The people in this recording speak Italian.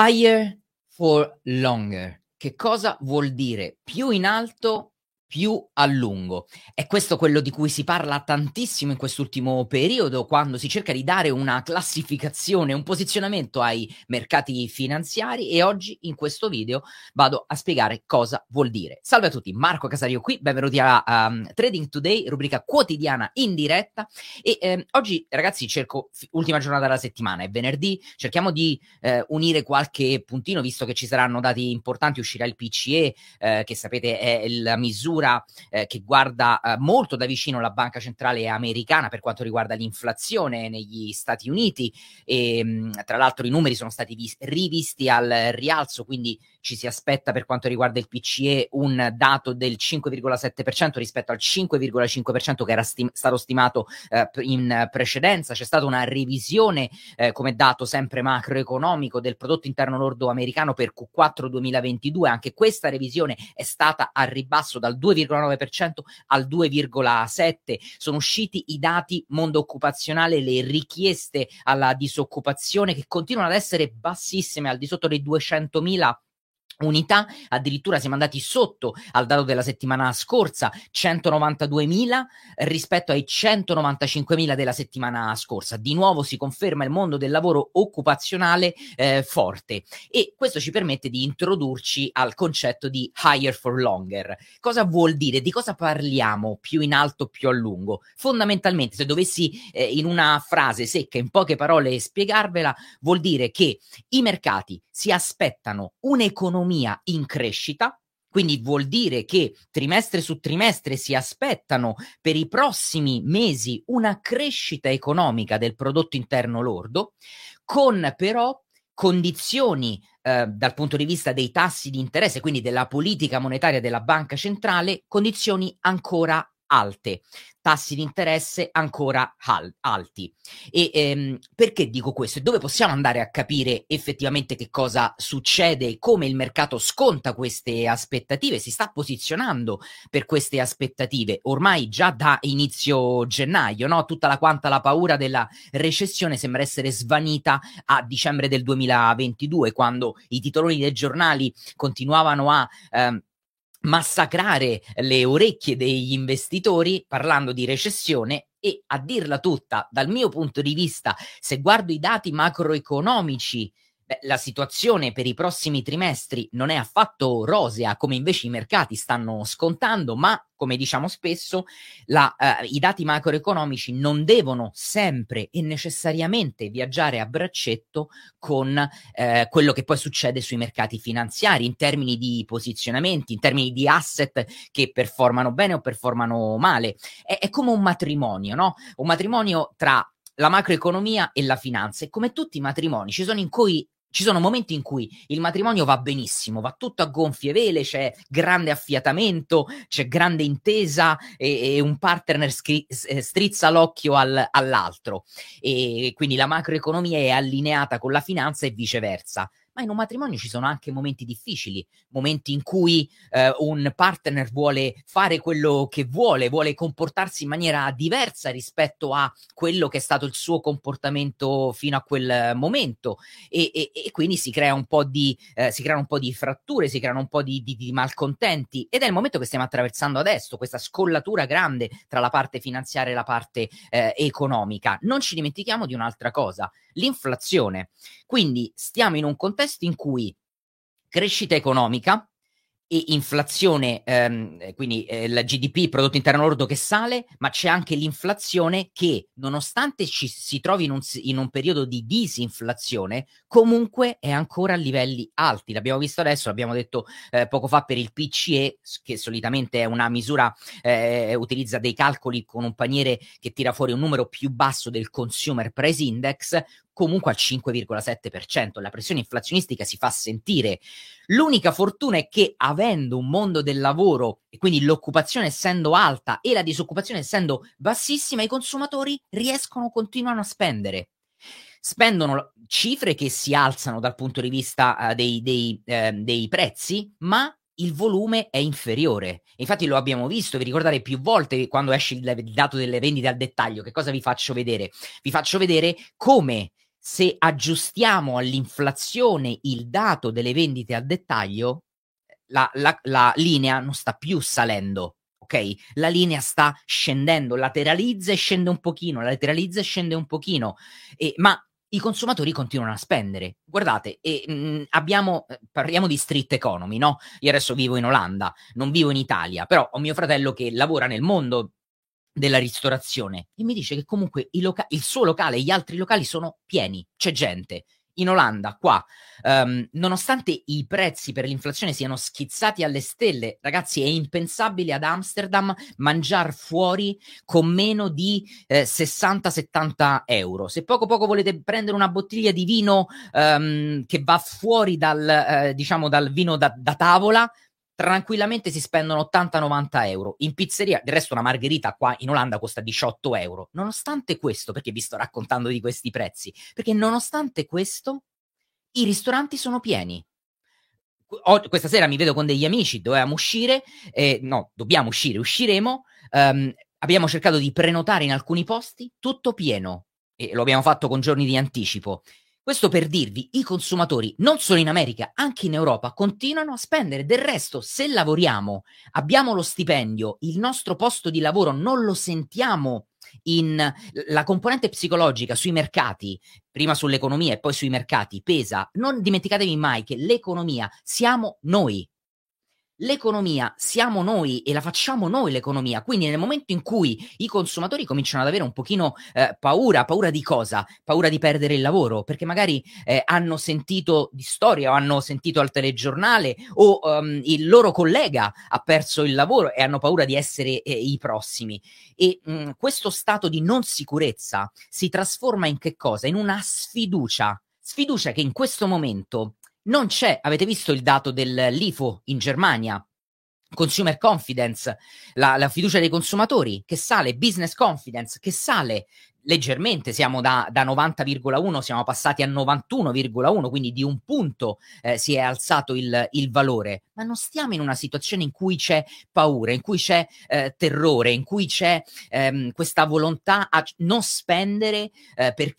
Higher for longer. Che cosa vuol dire? Più in alto più a lungo. È questo quello di cui si parla tantissimo in quest'ultimo periodo, quando si cerca di dare una classificazione, un posizionamento ai mercati finanziari e oggi in questo video vado a spiegare cosa vuol dire. Salve a tutti, Marco Casario qui, benvenuti a um, Trading Today, rubrica quotidiana in diretta e eh, oggi ragazzi cerco, f- ultima giornata della settimana, è venerdì, cerchiamo di eh, unire qualche puntino visto che ci saranno dati importanti, uscirà il PCE eh, che sapete è la misura misura eh, che guarda eh, molto da vicino la banca centrale americana per quanto riguarda l'inflazione negli Stati Uniti e mh, tra l'altro i numeri sono stati vis- rivisti al rialzo, quindi ci si aspetta per quanto riguarda il PCE un dato del 5,7% rispetto al 5,5% che era stim- stato stimato eh, in precedenza. C'è stata una revisione eh, come dato sempre macroeconomico del prodotto interno lordo americano per Q4 2022. Anche questa revisione è stata a ribasso dal 2,9% al 2,7%. Sono usciti i dati mondo occupazionale, le richieste alla disoccupazione che continuano ad essere bassissime, al di sotto dei 200.000 unità, addirittura siamo andati sotto al dato della settimana scorsa, 192.000 rispetto ai 195.000 della settimana scorsa. Di nuovo si conferma il mondo del lavoro occupazionale eh, forte e questo ci permette di introdurci al concetto di higher for longer. Cosa vuol dire? Di cosa parliamo più in alto, più a lungo? Fondamentalmente, se dovessi eh, in una frase secca, in poche parole spiegarvela, vuol dire che i mercati si aspettano un'economia un'economia in crescita, quindi vuol dire che trimestre su trimestre si aspettano per i prossimi mesi una crescita economica del prodotto interno lordo, con però condizioni eh, dal punto di vista dei tassi di interesse, quindi della politica monetaria della banca centrale, condizioni ancora alte, tassi di interesse ancora al- alti. E ehm, perché dico questo? E dove possiamo andare a capire effettivamente che cosa succede come il mercato sconta queste aspettative, si sta posizionando per queste aspettative ormai già da inizio gennaio, no? Tutta la quanta la paura della recessione sembra essere svanita a dicembre del 2022, quando i titoloni dei giornali continuavano a ehm, massacrare le orecchie degli investitori parlando di recessione e a dirla tutta, dal mio punto di vista, se guardo i dati macroeconomici Beh, la situazione per i prossimi trimestri non è affatto rosea come invece i mercati stanno scontando, ma come diciamo spesso, la, uh, i dati macroeconomici non devono sempre e necessariamente viaggiare a braccetto con uh, quello che poi succede sui mercati finanziari in termini di posizionamenti, in termini di asset che performano bene o performano male. È, è come un matrimonio, no? Un matrimonio tra la macroeconomia e la finanza e come tutti i matrimoni ci sono in cui ci sono momenti in cui il matrimonio va benissimo, va tutto a gonfie vele, c'è grande affiatamento, c'è grande intesa e, e un partner scri- eh, strizza l'occhio al, all'altro. E quindi la macroeconomia è allineata con la finanza e viceversa ma in un matrimonio ci sono anche momenti difficili, momenti in cui eh, un partner vuole fare quello che vuole, vuole comportarsi in maniera diversa rispetto a quello che è stato il suo comportamento fino a quel momento e, e, e quindi si, crea un po di, eh, si creano un po' di fratture, si creano un po' di, di, di malcontenti ed è il momento che stiamo attraversando adesso, questa scollatura grande tra la parte finanziaria e la parte eh, economica. Non ci dimentichiamo di un'altra cosa, l'inflazione. Quindi stiamo in un contesto in cui crescita economica e inflazione, ehm, quindi eh, il GDP, prodotto interno lordo che sale, ma c'è anche l'inflazione che, nonostante ci si trovi in un, in un, periodo di disinflazione, comunque è ancora a livelli alti. L'abbiamo visto adesso, l'abbiamo detto eh, poco fa per il PCE, che solitamente è una misura, eh, utilizza dei calcoli con un paniere che tira fuori un numero più basso del Consumer Price Index, comunque al 5,7%. La pressione inflazionistica si fa sentire. L'unica fortuna è che avendo un mondo del lavoro e quindi l'occupazione essendo alta e la disoccupazione essendo bassissima, i consumatori riescono, continuano a spendere. Spendono cifre che si alzano dal punto di vista uh, dei, dei, uh, dei prezzi, ma il volume è inferiore. Infatti lo abbiamo visto, vi ricordate più volte quando esce il, il dato delle vendite al dettaglio, che cosa vi faccio vedere? Vi faccio vedere come se aggiustiamo all'inflazione il dato delle vendite al dettaglio, la, la, la linea non sta più salendo, ok? La linea sta scendendo, lateralizza e scende un pochino, lateralizza e scende un pochino, e, ma i consumatori continuano a spendere. Guardate, e, mh, mm, abbiamo, eh, parliamo di street economy, no? Io adesso vivo in Olanda, non vivo in Italia, però ho mio fratello che lavora nel mondo della ristorazione e mi dice che comunque loca- il suo locale e gli altri locali sono pieni, c'è gente in Olanda, qua, um, nonostante i prezzi per l'inflazione siano schizzati alle stelle, ragazzi, è impensabile ad Amsterdam mangiare fuori con meno di eh, 60-70 euro. Se poco poco volete prendere una bottiglia di vino um, che va fuori dal, eh, diciamo, dal vino da, da tavola, tranquillamente si spendono 80-90 euro. In pizzeria, del resto una margherita qua in Olanda costa 18 euro. Nonostante questo, perché vi sto raccontando di questi prezzi? Perché nonostante questo, i ristoranti sono pieni. O, questa sera mi vedo con degli amici, dovevamo uscire, eh, no, dobbiamo uscire, usciremo. Um, abbiamo cercato di prenotare in alcuni posti, tutto pieno, e lo abbiamo fatto con giorni di anticipo. Questo per dirvi, i consumatori, non solo in America, anche in Europa, continuano a spendere. Del resto, se lavoriamo, abbiamo lo stipendio, il nostro posto di lavoro non lo sentiamo in la componente psicologica sui mercati, prima sull'economia e poi sui mercati, pesa. Non dimenticatevi mai che l'economia siamo noi l'economia siamo noi e la facciamo noi l'economia. Quindi nel momento in cui i consumatori cominciano ad avere un pochino eh, paura, paura di cosa? Paura di perdere il lavoro, perché magari eh, hanno sentito di storia o hanno sentito al telegiornale o um, il loro collega ha perso il lavoro e hanno paura di essere eh, i prossimi. E mh, mm, questo stato di non sicurezza si trasforma in che cosa? In una sfiducia. Sfiducia che in questo momento non c'è, avete visto il dato dell'IFO in Germania? Consumer confidence, la, la, fiducia dei consumatori che sale, business confidence che sale, leggermente, siamo da, da 90,1, siamo passati a 91,1, quindi di un punto eh, si è alzato il, il, valore, ma non stiamo in una situazione in cui c'è paura, in cui c'è eh, terrore, in cui c'è ehm, questa volontà a non spendere eh, perché